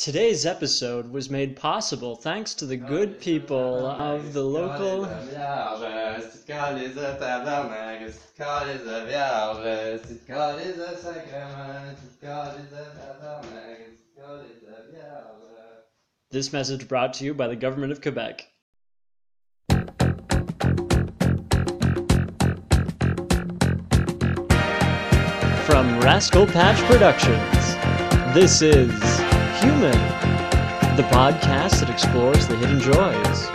Today's episode was made possible thanks to the good people of the local. This message brought to you by the government of Quebec. From Rascal Patch Productions, this is Human, the podcast that explores the hidden joys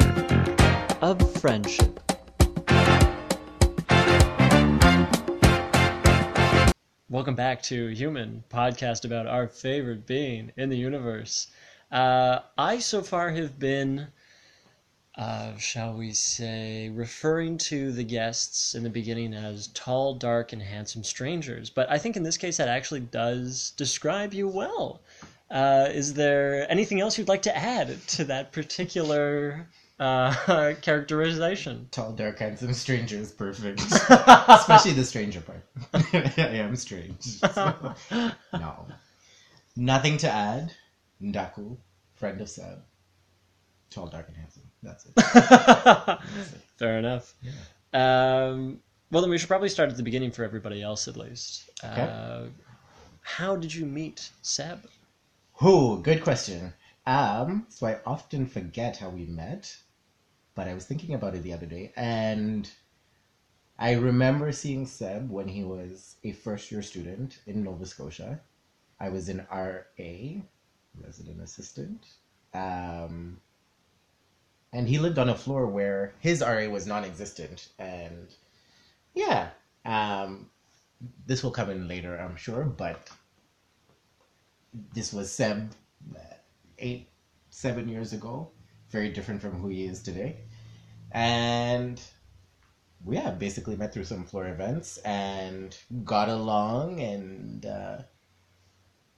of friendship. Welcome back to Human, podcast about our favorite being in the universe. Uh, I so far have been, uh, shall we say, referring to the guests in the beginning as tall, dark, and handsome strangers. But I think in this case that actually does describe you well. Uh, is there anything else you'd like to add to that particular uh, characterization? Tall, dark, handsome stranger is perfect. Especially the stranger part. I am strange. so, no. Nothing to add. Ndaku, friend of Seb. Tall, dark, and handsome. That's it. Fair enough. Um, well, then we should probably start at the beginning for everybody else, at least. Uh, how did you meet Seb? Who? Good question. Um, so I often forget how we met, but I was thinking about it the other day, and I remember seeing Seb when he was a first year student in Nova Scotia. I was an RA, resident assistant. Um, and he lived on a floor where his RA was non existent. And yeah, um, this will come in later, I'm sure, but this was Seb uh, eight, seven years ago. Very different from who he is today. And we yeah, basically met through some floor events and got along and uh,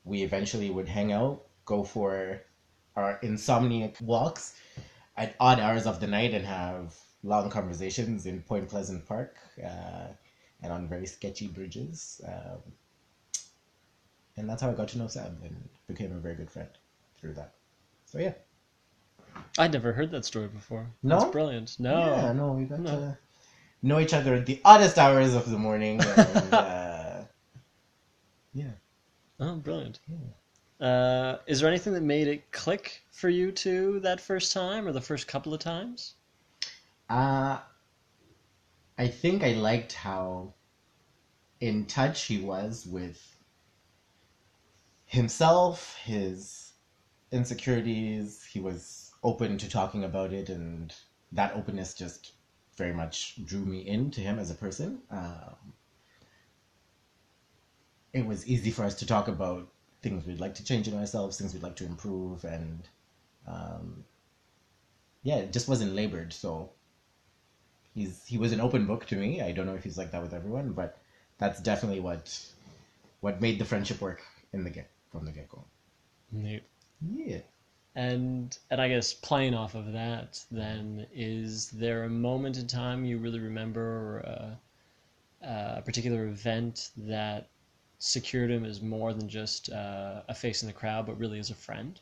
we eventually would hang out, go for our insomniac walks at odd hours of the night and have long conversations in Point Pleasant Park uh, and on very sketchy bridges. Um, and that's how I got to know Sam and became a very good friend through that. So yeah. I'd never heard that story before. No? That's brilliant. No. Yeah, no, we got No. to know each other at the oddest hours of the morning. And, uh, yeah. Oh, brilliant. Uh, is there anything that made it click for you two that first time or the first couple of times? Uh, I think I liked how in touch he was with himself, his insecurities. He was open to talking about it, and that openness just very much drew me into him as a person. Um, it was easy for us to talk about things we'd like to change in ourselves, things we'd like to improve, and um, yeah, it just wasn't labored. So he's he was an open book to me. I don't know if he's like that with everyone, but that's definitely what what made the friendship work in the get from the get go. Yeah. And and I guess playing off of that, then is there a moment in time you really remember or a, a particular event that secured him as more than just uh, a face in the crowd, but really as a friend?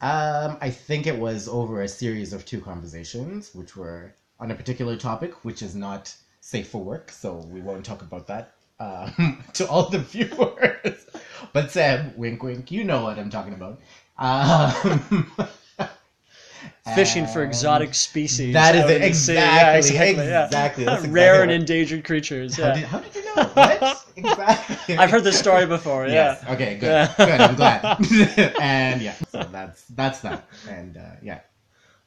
Um, I think it was over a series of two conversations, which were on a particular topic, which is not safe for work, so we won't talk about that um, to all the viewers. But Sam, wink, wink, you know what I'm talking about. Um, Fishing for exotic species. That is it. in the sea. Exactly. Yeah, exactly. yeah. Exactly. That's exactly Rare and endangered creatures. How Yeah. did, how did you know? What? exactly. I've heard this story before. Yeah. Yes. Okay. Good. Good. I'm glad. and yeah, so that's that's that. And uh, yeah.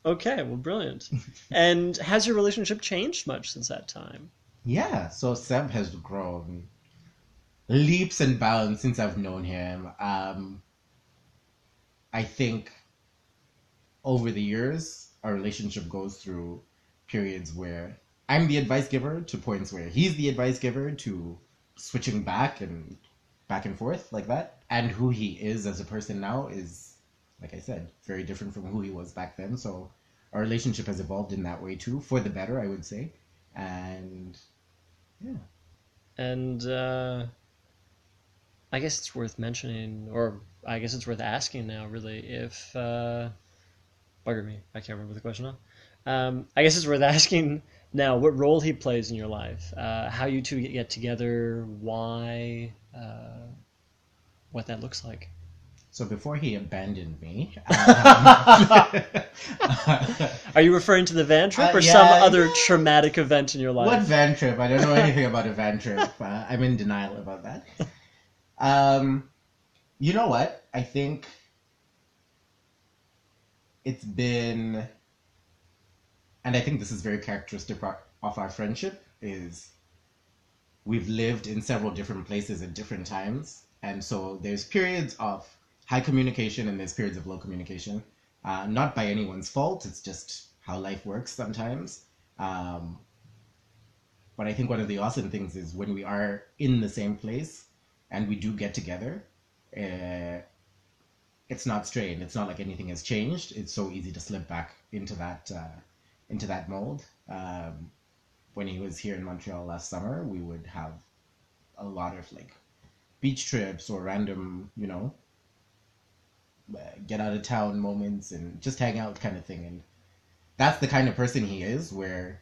Okay, well, brilliant. and has your relationship changed much since that time? Yeah, so Seb has grown leaps and bounds since I've known him. Um, I think over the years, our relationship goes through periods where I'm the advice giver to points where he's the advice giver to switching back and back and forth like that. And who he is as a person now is, like I said, very different from who he was back then. So our relationship has evolved in that way too, for the better, I would say. And And uh, I guess it's worth mentioning, or I guess it's worth asking now, really, if uh, bugger me, I can't remember the question. Um, I guess it's worth asking now what role he plays in your life, uh, how you two get together, why, uh, what that looks like. So before he abandoned me, um, Are you referring to the van trip Uh, or some other yeah. traumatic event in your life? what van trip? I don't know anything about a van trip. Uh, I'm in denial about that. Um, you know what? I think it's been, and I think this is very characteristic of our friendship. Is we've lived in several different places at different times, and so there's periods of high communication and there's periods of low communication. Uh, not by anyone's fault. It's just how life works sometimes. Um, but I think one of the awesome things is when we are in the same place and we do get together, uh, it's not strained. It's not like anything has changed. It's so easy to slip back into that uh, into that mold. Um, when he was here in Montreal last summer, we would have a lot of like beach trips or random, you know, get out of town moments and just hang out kind of thing. And that's the kind of person he is, where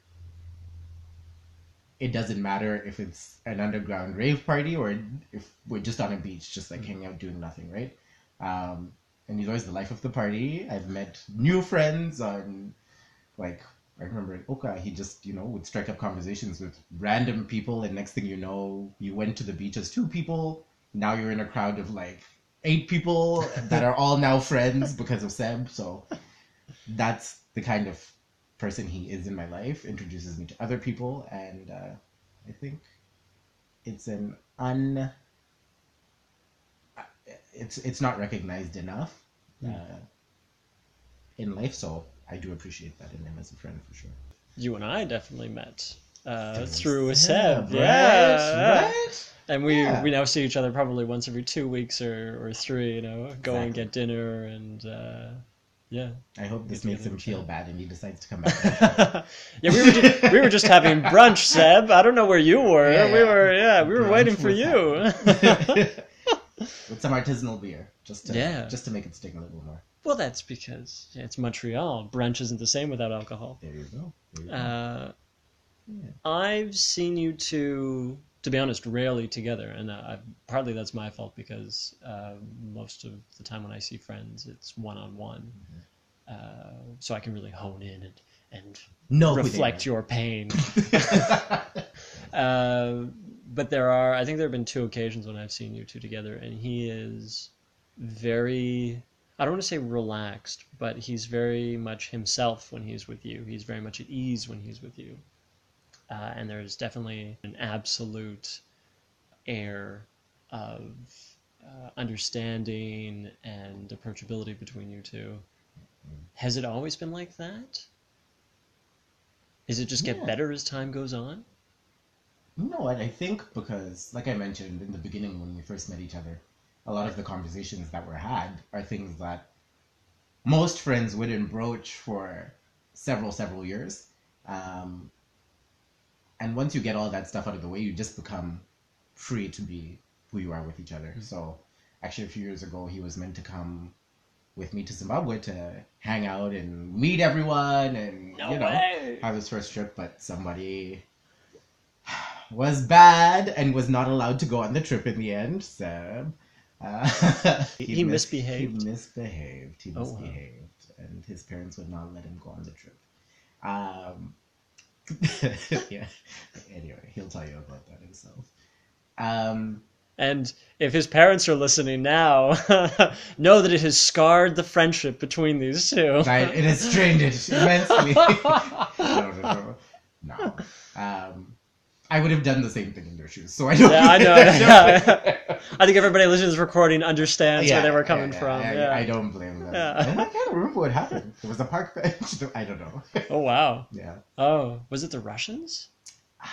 it doesn't matter if it's an underground rave party or if we're just on a beach, just like hanging out doing nothing, right? Um, and he's always the life of the party. I've met new friends on, like, I remember Oka, he just, you know, would strike up conversations with random people, and next thing you know, you went to the beach as two people. Now you're in a crowd of like eight people that are all now friends because of Seb. So that's the kind of person he is in my life. Introduces me to other people, and uh, I think it's an un. It's it's not recognized enough uh, in life, so I do appreciate that in him as a friend for sure. You and I definitely met uh, Through a Seb, right? Yeah. Right? And we, Yeah. we now see each other probably once every two weeks or, or three, you know, go and get dinner and uh, yeah. I hope this makes him feel bad and he decides to come back. yeah, we were just, we were just having brunch, Seb. I don't know where you were. Yeah, we yeah. were yeah, we were Brunch waiting for you. With some artisanal beer, just to Yeah. just to make it stick a little more. well, that's because yeah, it's Montreal. Brunch isn't the same without alcohol. There you go. There you go. Uh, Yeah. I've seen you two, to be honest, rarely together, and uh, I, partly that's my fault because uh, most of the time when I see friends, it's one on one, so I can really hone in and and no, reflect your pain. Uh, but there are, I think there have been two occasions when I've seen you two together, and he is very, I don't want to say relaxed, but he's very much himself when he's with you. He's very much at ease when he's with you. Uh, and there's definitely an absolute air of uh, understanding and approachability between you two. Has it always been like that? Is it just get Yeah. better as time goes on? No? I think because, like I mentioned in the beginning when we first met each other, a lot of the conversations that were had are things that most friends wouldn't broach for several, several years. Um, and once you get all that stuff out of the way, you just become free to be who you are with each other. So, actually, a few years ago, he was meant to come with me to Zimbabwe to hang out and meet everyone and, No you know, way. have his first trip, but somebody was bad and was not allowed to go on the trip in the end. So uh, He mis- misbehaved? He misbehaved. He Oh, wow. misbehaved, and his parents would not let him go on the trip. Um, yeah. Anyway, he'll tell you about that himself. Um, And if his parents are listening now, know that it has scarred the friendship between these two. Right, it has strained it immensely. no, no, no, no. Um, I would have done the same thing in their shoes, so I don't. Yeah, I know. Yeah. I think everybody listening to this recording understands Yeah, where they were coming yeah, from. I, yeah. I don't blame them. Yeah. And I can't remember what happened. It was a park bench. I don't know. Oh wow. yeah. Oh, was it the Russians?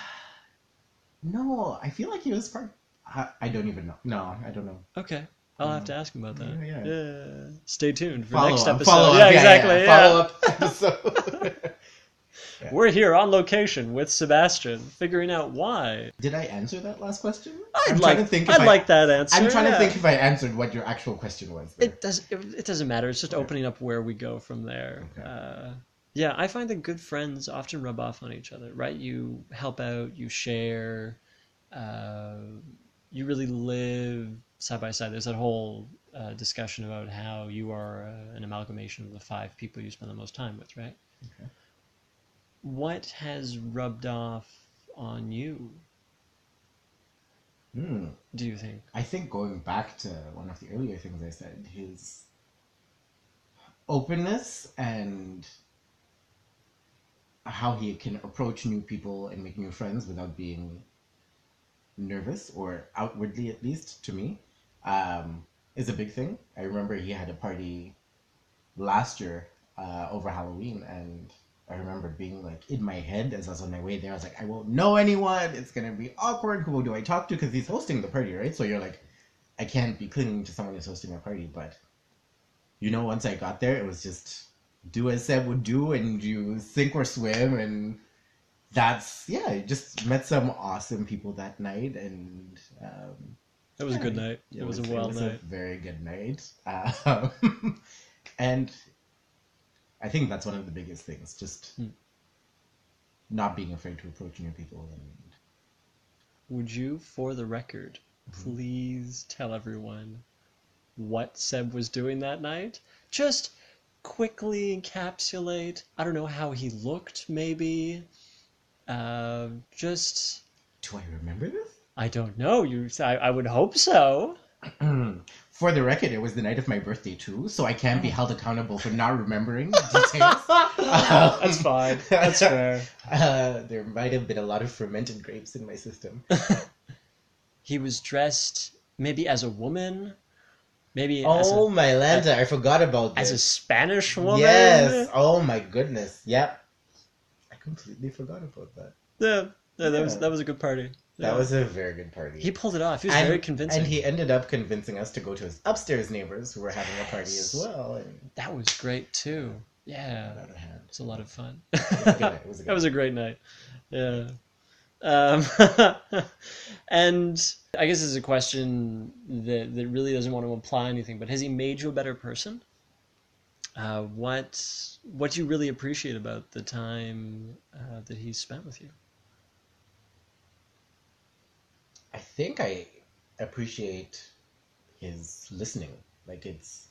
No, I feel like he was part. I, I don't even know. No, I don't know. Okay. I'll have to mm. ask him about that. Yeah, yeah. Stay tuned for Follow next up. episode. Follow up. yeah, exactly. Yeah, Follow up episode. Yeah. We're here on location with Sebastian, figuring out why. Did I answer that last question? I'd I'm like, to think. I'd I, like that answer. I'm trying yeah. to think if I answered what your actual question was. there. It does. It, it doesn't matter. It's just Okay. opening up where we go from there. Okay. Uh, yeah, I find that good friends often rub off on each other. Right? You help out. You share. Uh, you really live side by side. There's that whole uh, discussion about how you are uh, an amalgamation of the five people you spend the most time with. Right? Okay. What has rubbed off on you? Hmm. Do you think? I think going back to one of the earlier things I said, his openness and how he can approach new people and make new friends without being nervous or outwardly at least to me um, is a big thing. I remember he had a party last year uh, over Halloween and I remember being like in my head as I was on my way there. I was like, I won't know anyone. It's gonna be awkward. Who do I talk to? Because he's hosting the party, right? So you're like, I can't be clinging to someone who's hosting a party. But you know, once I got there, it was just do as Seb would do, and you sink or swim, and that's yeah. I just met some awesome people that night, and um, It was a good night. It, was, a wild night. a very good night. Um, and I think that's one of the biggest things, just Hmm. not being afraid to approach new people. And Would you, for the record, Mm-hmm. please tell everyone what Seb was doing that night? Just quickly encapsulate, I don't know how he looked, maybe. Uh, just, do I remember this? I don't know. You, I, I would hope so. For the record, it was the night of my birthday too, so I can't be held accountable for not remembering details. That's fine. That's fair. Uh, there might have been a lot of fermented grapes in my system. He was dressed maybe as a woman, maybe as, Oh a, my Lanta, I forgot about that. as a. Spanish woman. Yes. Oh my goodness. Yep. I completely forgot about that. Yeah, yeah, that was Yeah. that was a good party. That was a very good party. He pulled it off. He was and, very convincing. And he ended up convincing us to go to his upstairs neighbors who were having a party as well. And That was great too. Yeah, got out of hand. it's a lot of fun. It was a. It was a that was a great night. Yeah. Um, and I guess it's a question that that really doesn't want to imply anything, but has he made you a better person? Uh, what what do you really appreciate about the time uh, that he spent with you? I think I appreciate his listening. Like it's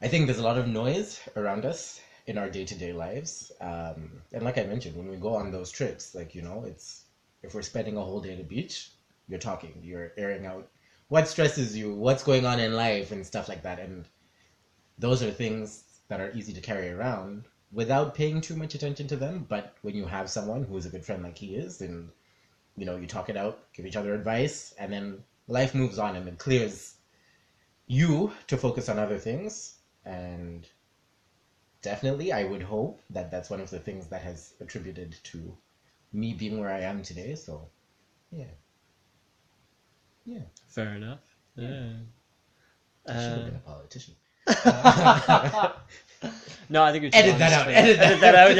I think there's a lot of noise around us in our day-to-day lives. Um, and like I mentioned, when we go on those trips, like, you know, it's if we're spending a whole day at the beach, you're talking, you're airing out what stresses you, what's going on in life and stuff like that. And those are things that are easy to carry around without paying too much attention to them. But when you have someone who is a good friend like he is, and you know, you talk it out, give each other advice, and then life moves on and it clears you to focus on other things. And definitely, I would hope that that's one of the things that has attributed to me being where I am today. So, yeah. Yeah. Fair enough. Yeah. I should have been a um, politician. no, I think you're Edit that out, edit edit that out.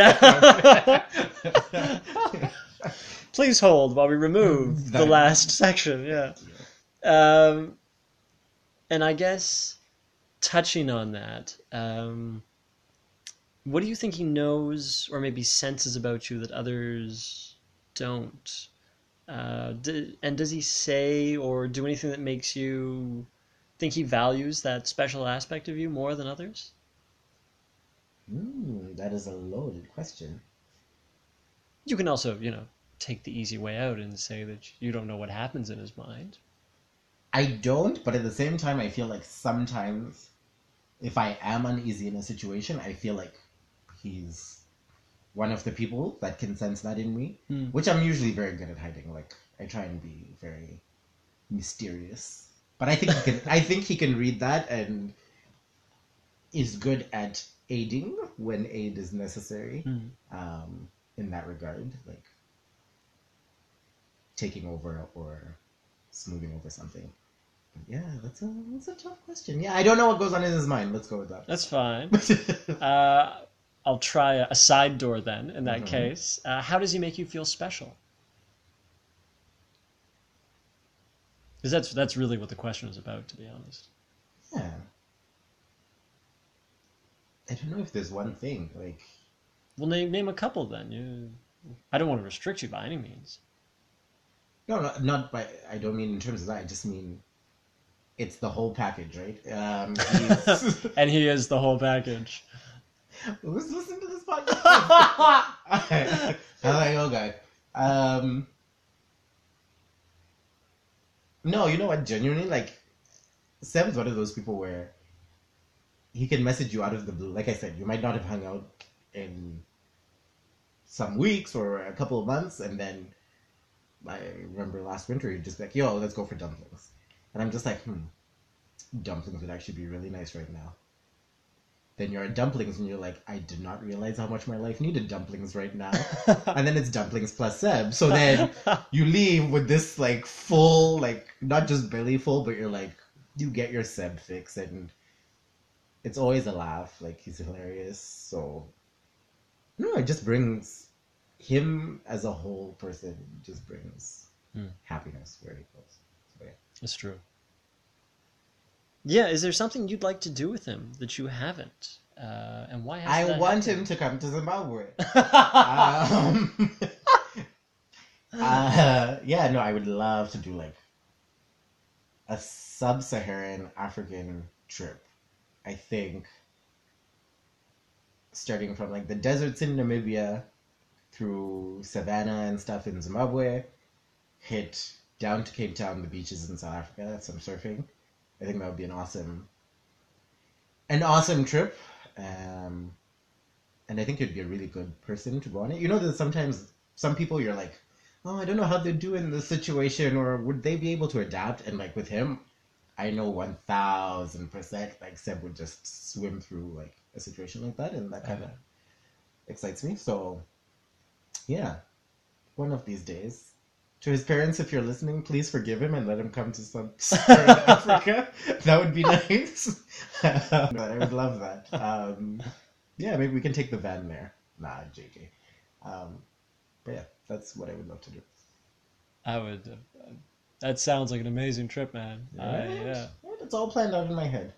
Yeah. Please hold while we remove the That- last section. Yeah. Um, and I guess touching on that, um, what do you think he knows or maybe senses about you that others don't? Uh, d- and does he say or do anything that makes you think he values that special aspect of you more than others? Mm, that is a loaded question. You can also, you know, take the easy way out and say that you don't know what happens in his mind. I don't, but at the same time, I feel like sometimes if I am uneasy in a situation, I feel like he's one of the people that can sense that in me, Hmm. which I'm usually very good at hiding. Like I try and be very mysterious, but I think he can. I think he can read that and is good at aiding when aid is necessary. Hmm. Um, in that regard, like taking over or smoothing over something. Yeah, that's a that's a tough question. Yeah, I don't know what goes on in his mind. Let's go with that. That's fine. Uh, I'll try a, a side door then. In that Mhm. case, uh, how does he make you feel special? Because that's that's really what the question is about, to be honest. Yeah. I don't know if there's one thing like Well, name name a couple then. You, I don't want to restrict you by any means. No, not, not by I don't mean in terms of that. I just mean it's the whole package, right? Um, And he is the whole package. who's listening to this podcast? I'm like, oh god. Um, no, you know what? Genuinely, like, Seb's one of those people where he can message you out of the blue. Like I said, you might not have hung out in some weeks or a couple of months, and then I remember last winter he'd just be like, "Yo, let's go for dumplings," and I'm just like, "Hmm, dumplings would actually be really nice right now." Then you're at dumplings and you're like, I did not realize how much my life needed dumplings right now. and then it's dumplings plus Seb. So then you leave with this like full, like not just belly full, but you're like, you get your Seb fix and it's always a laugh. Like he's hilarious. So no, it just brings him as a whole person just brings Hmm. happiness where he goes. So yeah. It's true. Yeah, is there something you'd like to do with him that you haven't? Uh, and why I want happened? him to come to Zimbabwe. um, uh, yeah, no, I would love to do like a sub-Saharan African trip. I think starting from like the deserts in Namibia through savannah and stuff in Zimbabwe, hit down to Cape Town, the beaches in South Africa, some surfing. I think that would be an awesome, an awesome trip. Um, and I think you'd be a really good person to go on it. You know that sometimes some people you're like, oh, I don't know how they do in this situation, or would they be able to adapt? And like with him, I know one thousand percent like Seb would just swim through like a situation like that, and that kind of excites me. So, yeah, one of these days. To his parents, if you're listening, please forgive him and let him come to some Africa. That would be nice. but I would love that. Um, yeah, maybe we can take the van there. Nah, JK. Um, but yeah, that's what I would love to do. I would. Uh, that sounds like an amazing trip, man. I, yeah. Yeah, It's all planned out in my head.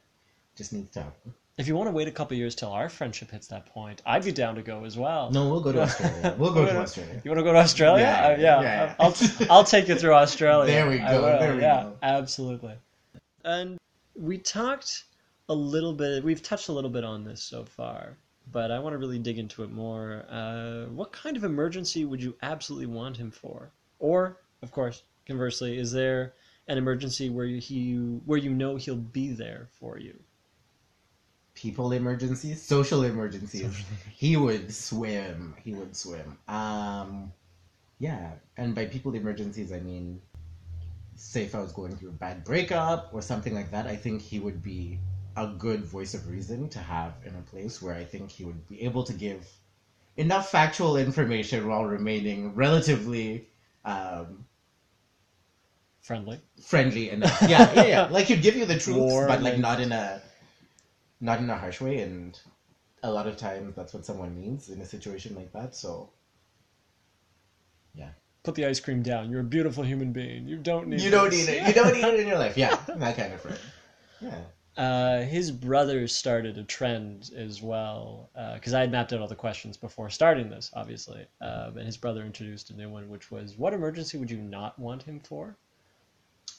Just needs to happen. If you want to wait a couple years till our friendship hits that point, I'd be down to go as well. No, we'll go to Australia. We'll go to Australia. You want to go to Australia? Yeah, Uh, yeah, yeah. I'll, I'll take you through Australia. There we go, there we yeah, go. absolutely. And we talked a little bit. We've touched a little bit on this so far, but I want to really dig into it more. Uh, what kind of emergency would you absolutely want him for? Or, of course, conversely, is there an emergency where you, he where you know he'll be there for you? People emergencies, social emergencies. He would swim. He would swim. Um, yeah, and by people emergencies, I mean, say if I was going through a bad breakup or something like that, I think he would be a good voice of reason to have in a place where I think he would be able to give enough factual information while remaining relatively um, Friendly. friendly enough. Yeah, yeah, yeah. Like he'd give you the truth, but like not in a not in a harsh way. And a lot of times, that's what someone needs in a situation like that. So yeah. Put the ice cream down. You're a beautiful human being. You don't need. you don't this. need it. You don't need it in your life. Yeah, that kind of friend. Yeah. Uh, his brother started a trend as well because I had mapped out all the questions before starting this, obviously. Uh, and his brother introduced a new one, which was, "What emergency would you not want him for?"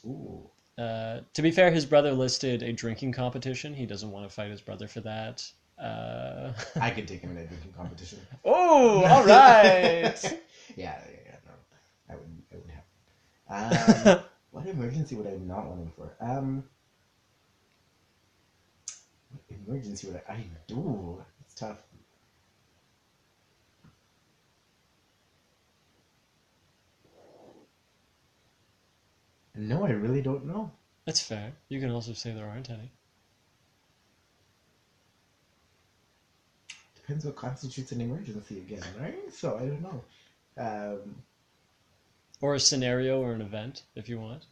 Ooh. Uh, to be fair, his brother listed a drinking competition. He doesn't want to fight his brother for that. Uh... I could take him in a drinking competition. oh, all right. yeah, yeah, yeah. No, I wouldn't. I would have. Um, what emergency would I not want him for? Um. What emergency would I? I do. It's tough. No, I really don't know. That's fair. You can also say there aren't any. Depends what constitutes an emergency again, right? So I don't know. Um, Or a scenario or an event, if you want.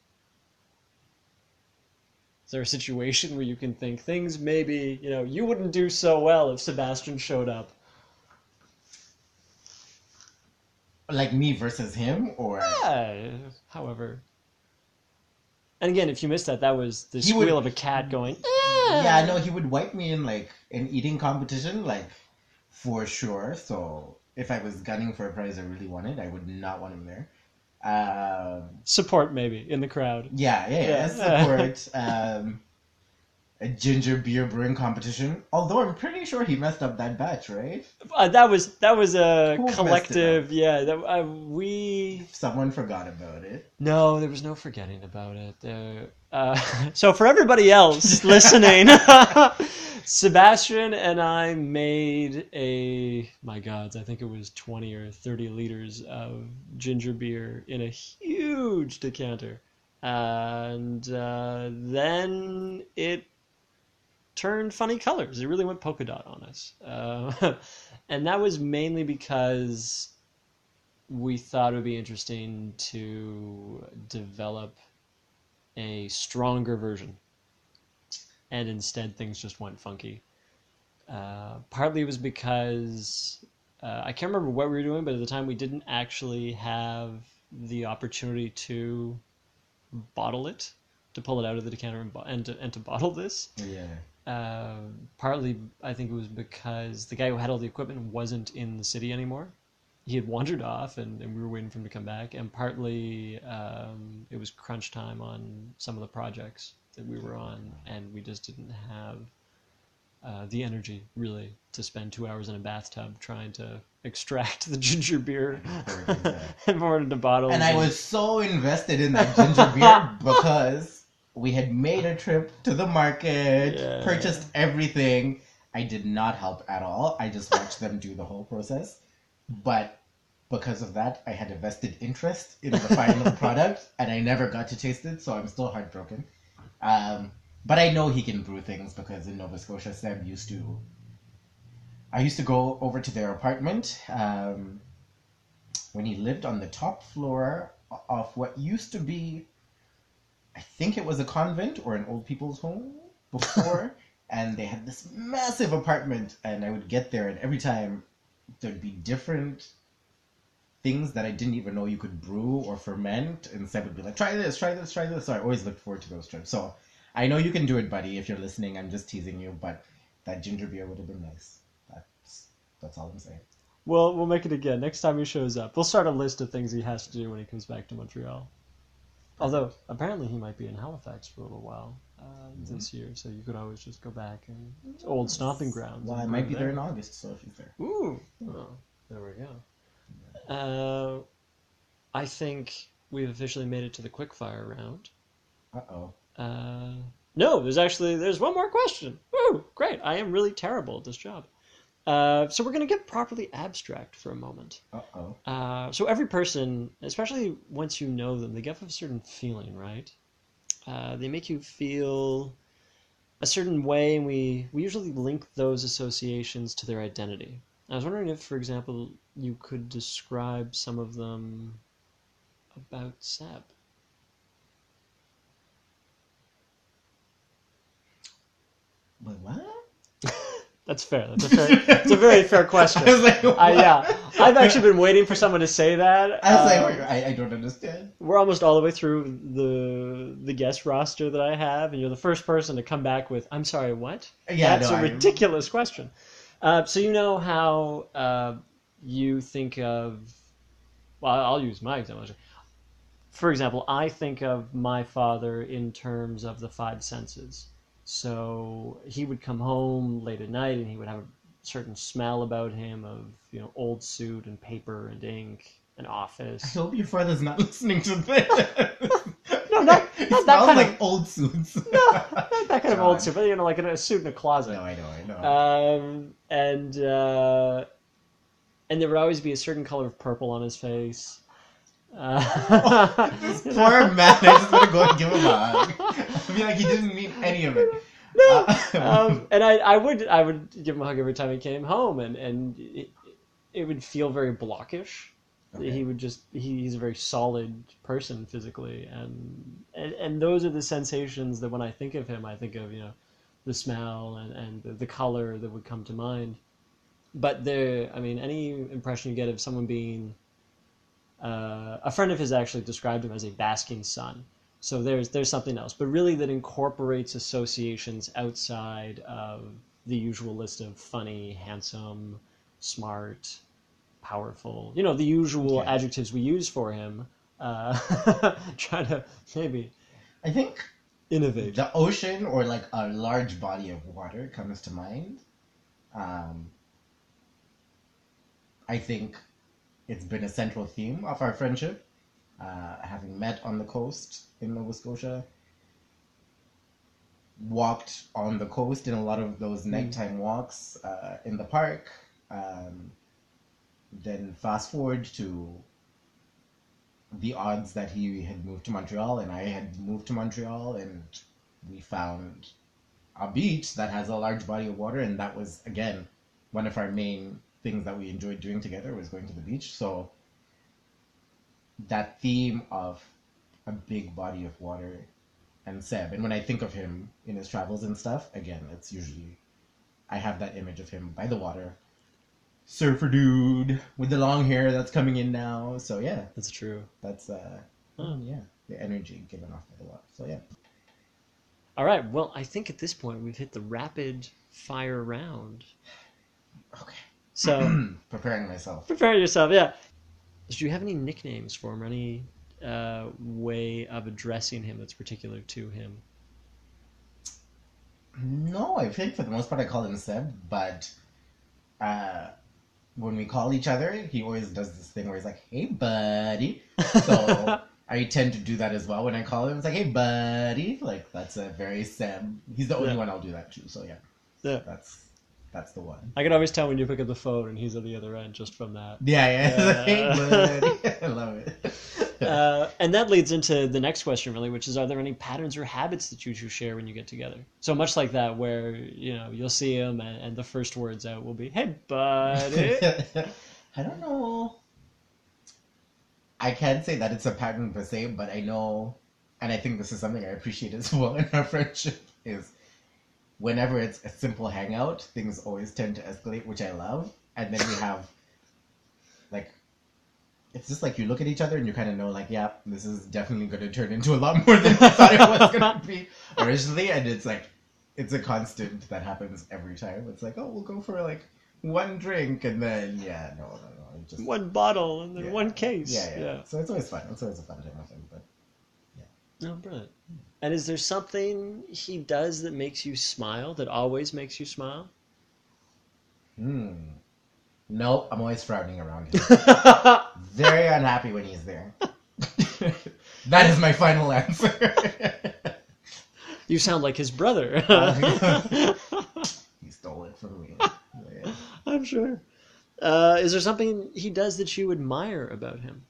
Is there a situation where you can think things maybe, you know, you wouldn't do so well if Sebastian showed up? Like me versus him, or Yeah, however. And again, if you missed that, that was the He squeal would- of a cat going. yeah, no, he would wipe me in like an eating competition, like for sure. So if I was gunning for a prize I really wanted, I would not want him there. Um, Support maybe in the crowd. yeah, yeah, yeah. Yeah. Support um, a ginger beer brewing competition. Although I'm pretty sure he messed up that batch, right? Uh, that was that was a Who collective. Yeah, that, uh, we Someone forgot about it. no, there was no forgetting about it. Uh, uh, so for everybody else listening, Sebastian and I made a my gods, I think it was twenty or thirty liters of ginger beer in a huge decanter, and uh, then it turned funny colors. It really went polka dot on us, uh, and that was mainly because we thought it would be interesting to develop a stronger version. And instead, things just went funky. Uh, partly it was because uh, I can't remember what we were doing, but at the time we didn't actually have the opportunity to bottle it, to pull it out of the decanter and, and, to, and to bottle this. Yeah. Uh, partly, I think it was because the guy who had all the equipment wasn't in the city anymore. He had wandered off, and, and we were waiting for him to come back. And partly, um, it was crunch time on some of the projects that we were on, and we just didn't have uh, the energy really to spend two hours in a bathtub trying to extract the ginger beer and pour it into bottles. And I was so invested in that ginger beer because we had made a trip to the market, Yeah. purchased everything. I did not help at all. I just watched them do the whole process. But because of that, I had a vested interest in the final product, and I never got to taste it, so I'm still heartbroken. Um, but I know he can brew things because in Nova Scotia, Sam used to. I used to go over to their apartment um, when he lived on the top floor of what used to be, I think it was a convent or an old people's home before, and they had this massive apartment, and I would get there, and every time there'd be different things that I didn't even know you could brew or ferment, and Seb would be like, "Try this, try this, try this." So I always looked forward to those trips. So I know you can do it, buddy. If you're listening, I'm just teasing you, but that ginger beer would have been nice. That's that's all I'm saying. Well, we'll make it again next time he shows up. We'll start a list of things he has to do when he comes back to Montreal. Although apparently he might be in Halifax for a little while uh, this year, so you could always just go back and old stomping grounds. Well, I might be there in August, so if he's there. Ooh, oh, there we go. Uh, I think we've officially made it to the quickfire round. Uh oh. Uh, no, there's actually there's one more question. Woo, great! I am really terrible at this job. Uh, so we're gonna get properly abstract for a moment. Uh oh. Uh, so every person, especially once you know them, they give off a certain feeling, right? Uh, they make you feel a certain way, and we we usually link those associations to their identity. I was wondering if, for example, you could describe some of them about Seb. Wait, what? That's fair. That's a fair. That's a very fair question. I was like, Uh, yeah, I've actually been waiting for someone to say that. I was Uh, like, I, I don't understand. we're almost all the way through the the guest roster that I have, and you're the first person to come back with, "I'm sorry, what?" Yeah, That's no, a I- ridiculous question. Uh, so you know how uh, you think of. Well, I'll use my example. For example, I think of my father in terms of the five senses. So he would come home late at night, and he would have a certain smell about him of you know old suit and paper and ink and office. I hope your father's not listening to this. No, not- not that kind of- like old suits. no, not that kind of old suit, but you know, like in a suit in a closet. No, I know, I know. Um, and uh, and there would always be a certain color of purple on his face. Uh, this poor man, I just want to go and give him a hug. Feel like he didn't mean any of it. no. Uh, um, and I, I would I would give him a hug every time he came home, and and it, it would feel very blockish. Okay. He would just he, he's a very solid person physically, and, and and those are the sensations that when I think of him, I think of you know the smell and and the, the color that would come to mind. But there, I mean, any impression you get of someone being Uh, a friend of his actually described him as a basking sun. So there's there's something else, but really that incorporates associations outside of the usual list of funny, handsome, smart, powerful. You know, the usual Okay. adjectives we use for him. Uh, trying to maybe I think innovate. the ocean or like a large body of water comes to mind. Um, I think it's been a central theme of our friendship. Uh, having met on the coast in Nova Scotia, walked on the coast in a lot of those nighttime walks uh, in the park. Um, then fast forward to the odds that he had moved to Montreal and I had moved to Montreal and we found a beach that has a large body of water and that was again one of our main things that we enjoyed doing together was going to the beach so that theme of a big body of water and Seb and when I think of him in his travels and stuff again it's usually I have that image of him by the water surfer dude with the long hair that's coming in now so yeah That's true. that's uh Huh. yeah the energy given off by the water so yeah All right. Well, I think at this point we've hit the rapid fire round. okay So preparing myself prepare yourself. Yeah. Do you have any nicknames for him or any uh, way of addressing him that's particular to him? no i think for the most part i call him seb but uh when we call each other he always does this thing where he's like hey buddy so i tend to do that as well when i call him it's like hey buddy like that's a very seb he's the only Yeah. one i'll do that to so yeah yeah. that's that's the one I can always tell when you pick up the phone and he's on the other end just from that. yeah yeah, It's like, hey buddy i love it Uh, and that leads into the next question, really, which is: Are there any patterns or habits that you two share when you get together? So much like that, where you know you'll see him, and, and the first words out will be, "Hey, buddy." I don't know. I can't say that it's a pattern per se, but I know, and I think this is something I appreciate as well in our friendship, is whenever it's a simple hangout, things always tend to escalate, which I love. And then we have, like, it's just like you look at each other and you kind of know, like, yeah, this is definitely going to turn into a lot more than I thought it was going to be originally. And it's like, it's a constant that happens every time. It's like, oh, we'll go for like one drink, and then yeah, no, no, no, just one bottle and then Yeah. one case. yeah, yeah, So it's always fun. It's always a fun time him. But yeah. No, brilliant. And is there something he does that makes you smile? That always makes you smile? hmm, no, I'm always frowning around him. Very unhappy when he's there. that is my final answer. you sound like his brother. he stole it from me. Yeah. I'm sure. Uh, is there something he does that you admire about him?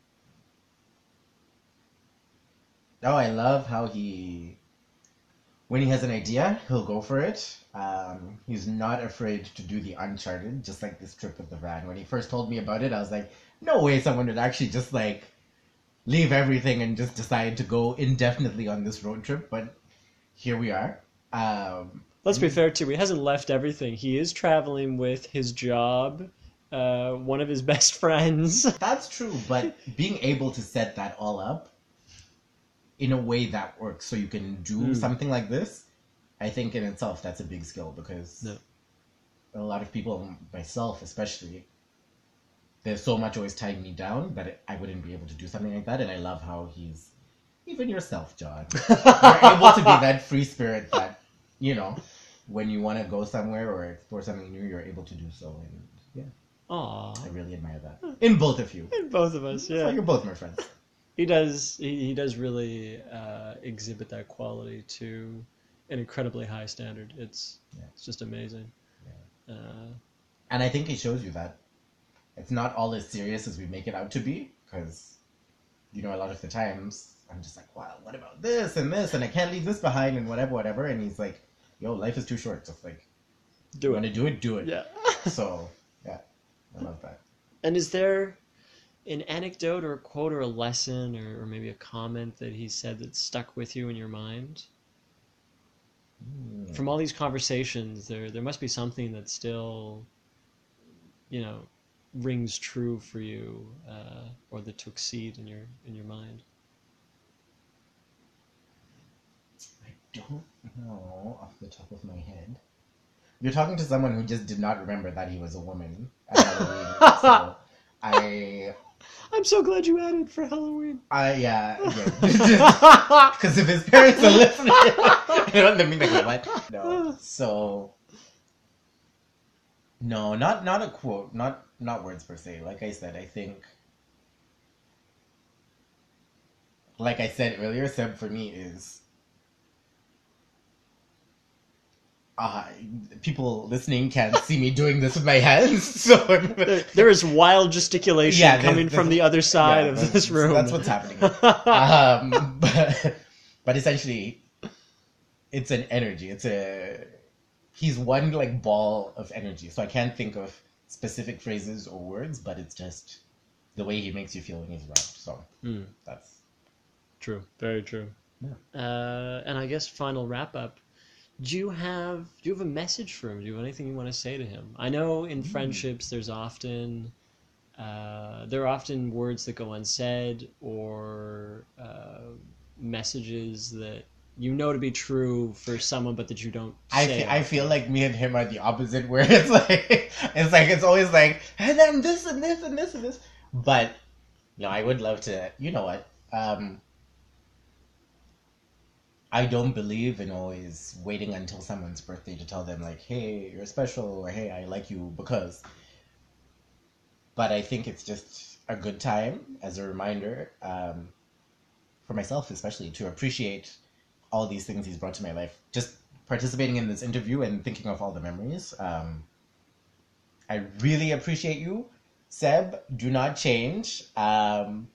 Oh, I love how he, when he has an idea, he'll go for it. Um, he's not afraid to do the uncharted, just like this trip with the van. When he first told me about it, I was like, no way someone would actually just like leave everything and just decide to go indefinitely on this road trip. But here we are. Um, Let's be fair too. He hasn't left everything. He is traveling with his job, uh, one of his best friends. That's true, but being able to set that all up in a way that works so you can do Mm. something like this, I think in itself that's a big skill because Yeah. a lot of people, myself especially, there's so much always tying me down that I wouldn't be able to do something like that. And I love how he's, even yourself, John, you're able to be that free spirit that, you know, when you want to go somewhere or explore something new, you're able to do so. And yeah, Aw, I really admire that in both of you. and both of us, So yeah. you're both my friends. He does. He, he does really uh, exhibit that quality to an incredibly high standard. It's Yeah. it's just amazing. Uh, And I think it shows you that it's not all as serious as we make it out to be. Because, you know, a lot of the times I'm just like, wow, what about this and this? And I can't leave this behind and whatever, whatever. And he's like, yo, life is too short. Just like, do it. want to do it, do it. Yeah. So, yeah, I love that. And is there an anecdote or a quote or a lesson or, or maybe a comment that he said that stuck with you in your mind? Hmm. From all these conversations, there there must be something that still, you know, rings true for you, uh, or that took seed in your in your mind? I don't know off the top of my head. You're talking to someone who just did not remember that he was a woman so I, I'm so glad you added for Halloween. I yeah, because if his parents are listening, they mean like what? No, so no, not not a quote, not not words per se. Like I said, I think, like I said earlier, Seb for me is uh, people listening can't see me doing this with my hands, so There, there is wild gesticulation Yeah, there's- coming from there's- the other side yeah, of this room. That's what's happening. um, but, but essentially, it's an energy. It's a he's one like ball of energy. So I can't think of specific phrases or words, but it's just the way he makes you feel when he's around. So Hmm, that's true, very true. Yeah. Uh, and I guess final wrap up. Do you have do you have a message for him? Do you have anything you want to say to him? I know in Hmm. friendships there's often uh, there are often words that go unsaid or uh, messages that you know to be true for someone, but that you don't. I say fe- I feel like me and him are the opposite. Where it's like it's like it's always like and then this and this and this and this. But no, I would love to. You know what? Um, I don't believe in always waiting until someone's birthday to tell them like, "Hey, you're special," or "Hey, I like you because." But I think it's just a good time as a reminder um, for myself, especially to appreciate all these things he's brought to my life. Just participating in this interview and thinking of all the memories. Um, I really appreciate you, Seb. Do not change. Um,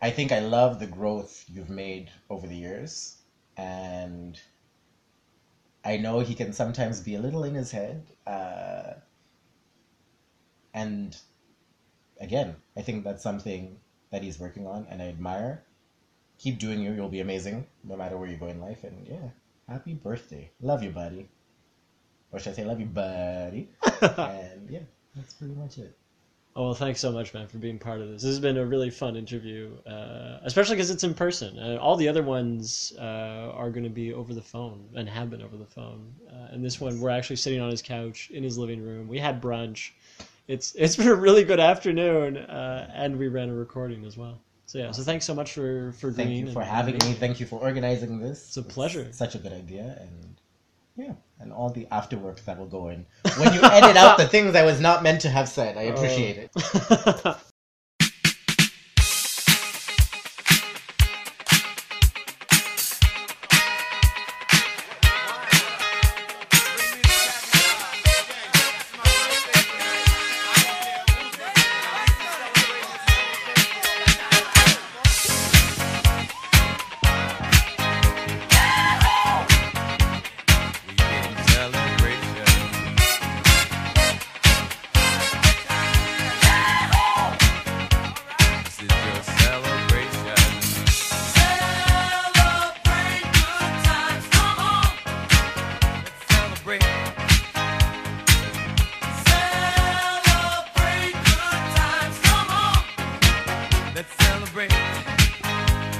I think I love the growth you've made over the years, and I know he can sometimes be a little in his head. Uh, and again, I think that's something that he's working on, and I admire keep doing you. You'll be amazing no matter where you go in life. And yeah, happy birthday. Love you, buddy. Or should I say, love you, buddy? and yeah, that's pretty much it. Oh, well, thanks so much, man, for being part of this. This has been a really fun interview, uh, especially because it's in person. Uh, all the other ones uh, are going to be over the phone and have been over the phone. Uh, and this one, we're actually sitting on his couch in his living room. We had brunch. It's it's been a really good afternoon, uh, and we ran a recording as well. So yeah, so thanks so much for for Thank you for having me. Thank you for organizing this. It's a pleasure. such a good idea. And yeah, and all the afterwork that will go in. When you edit out the things I was not meant to have said, I appreciate it.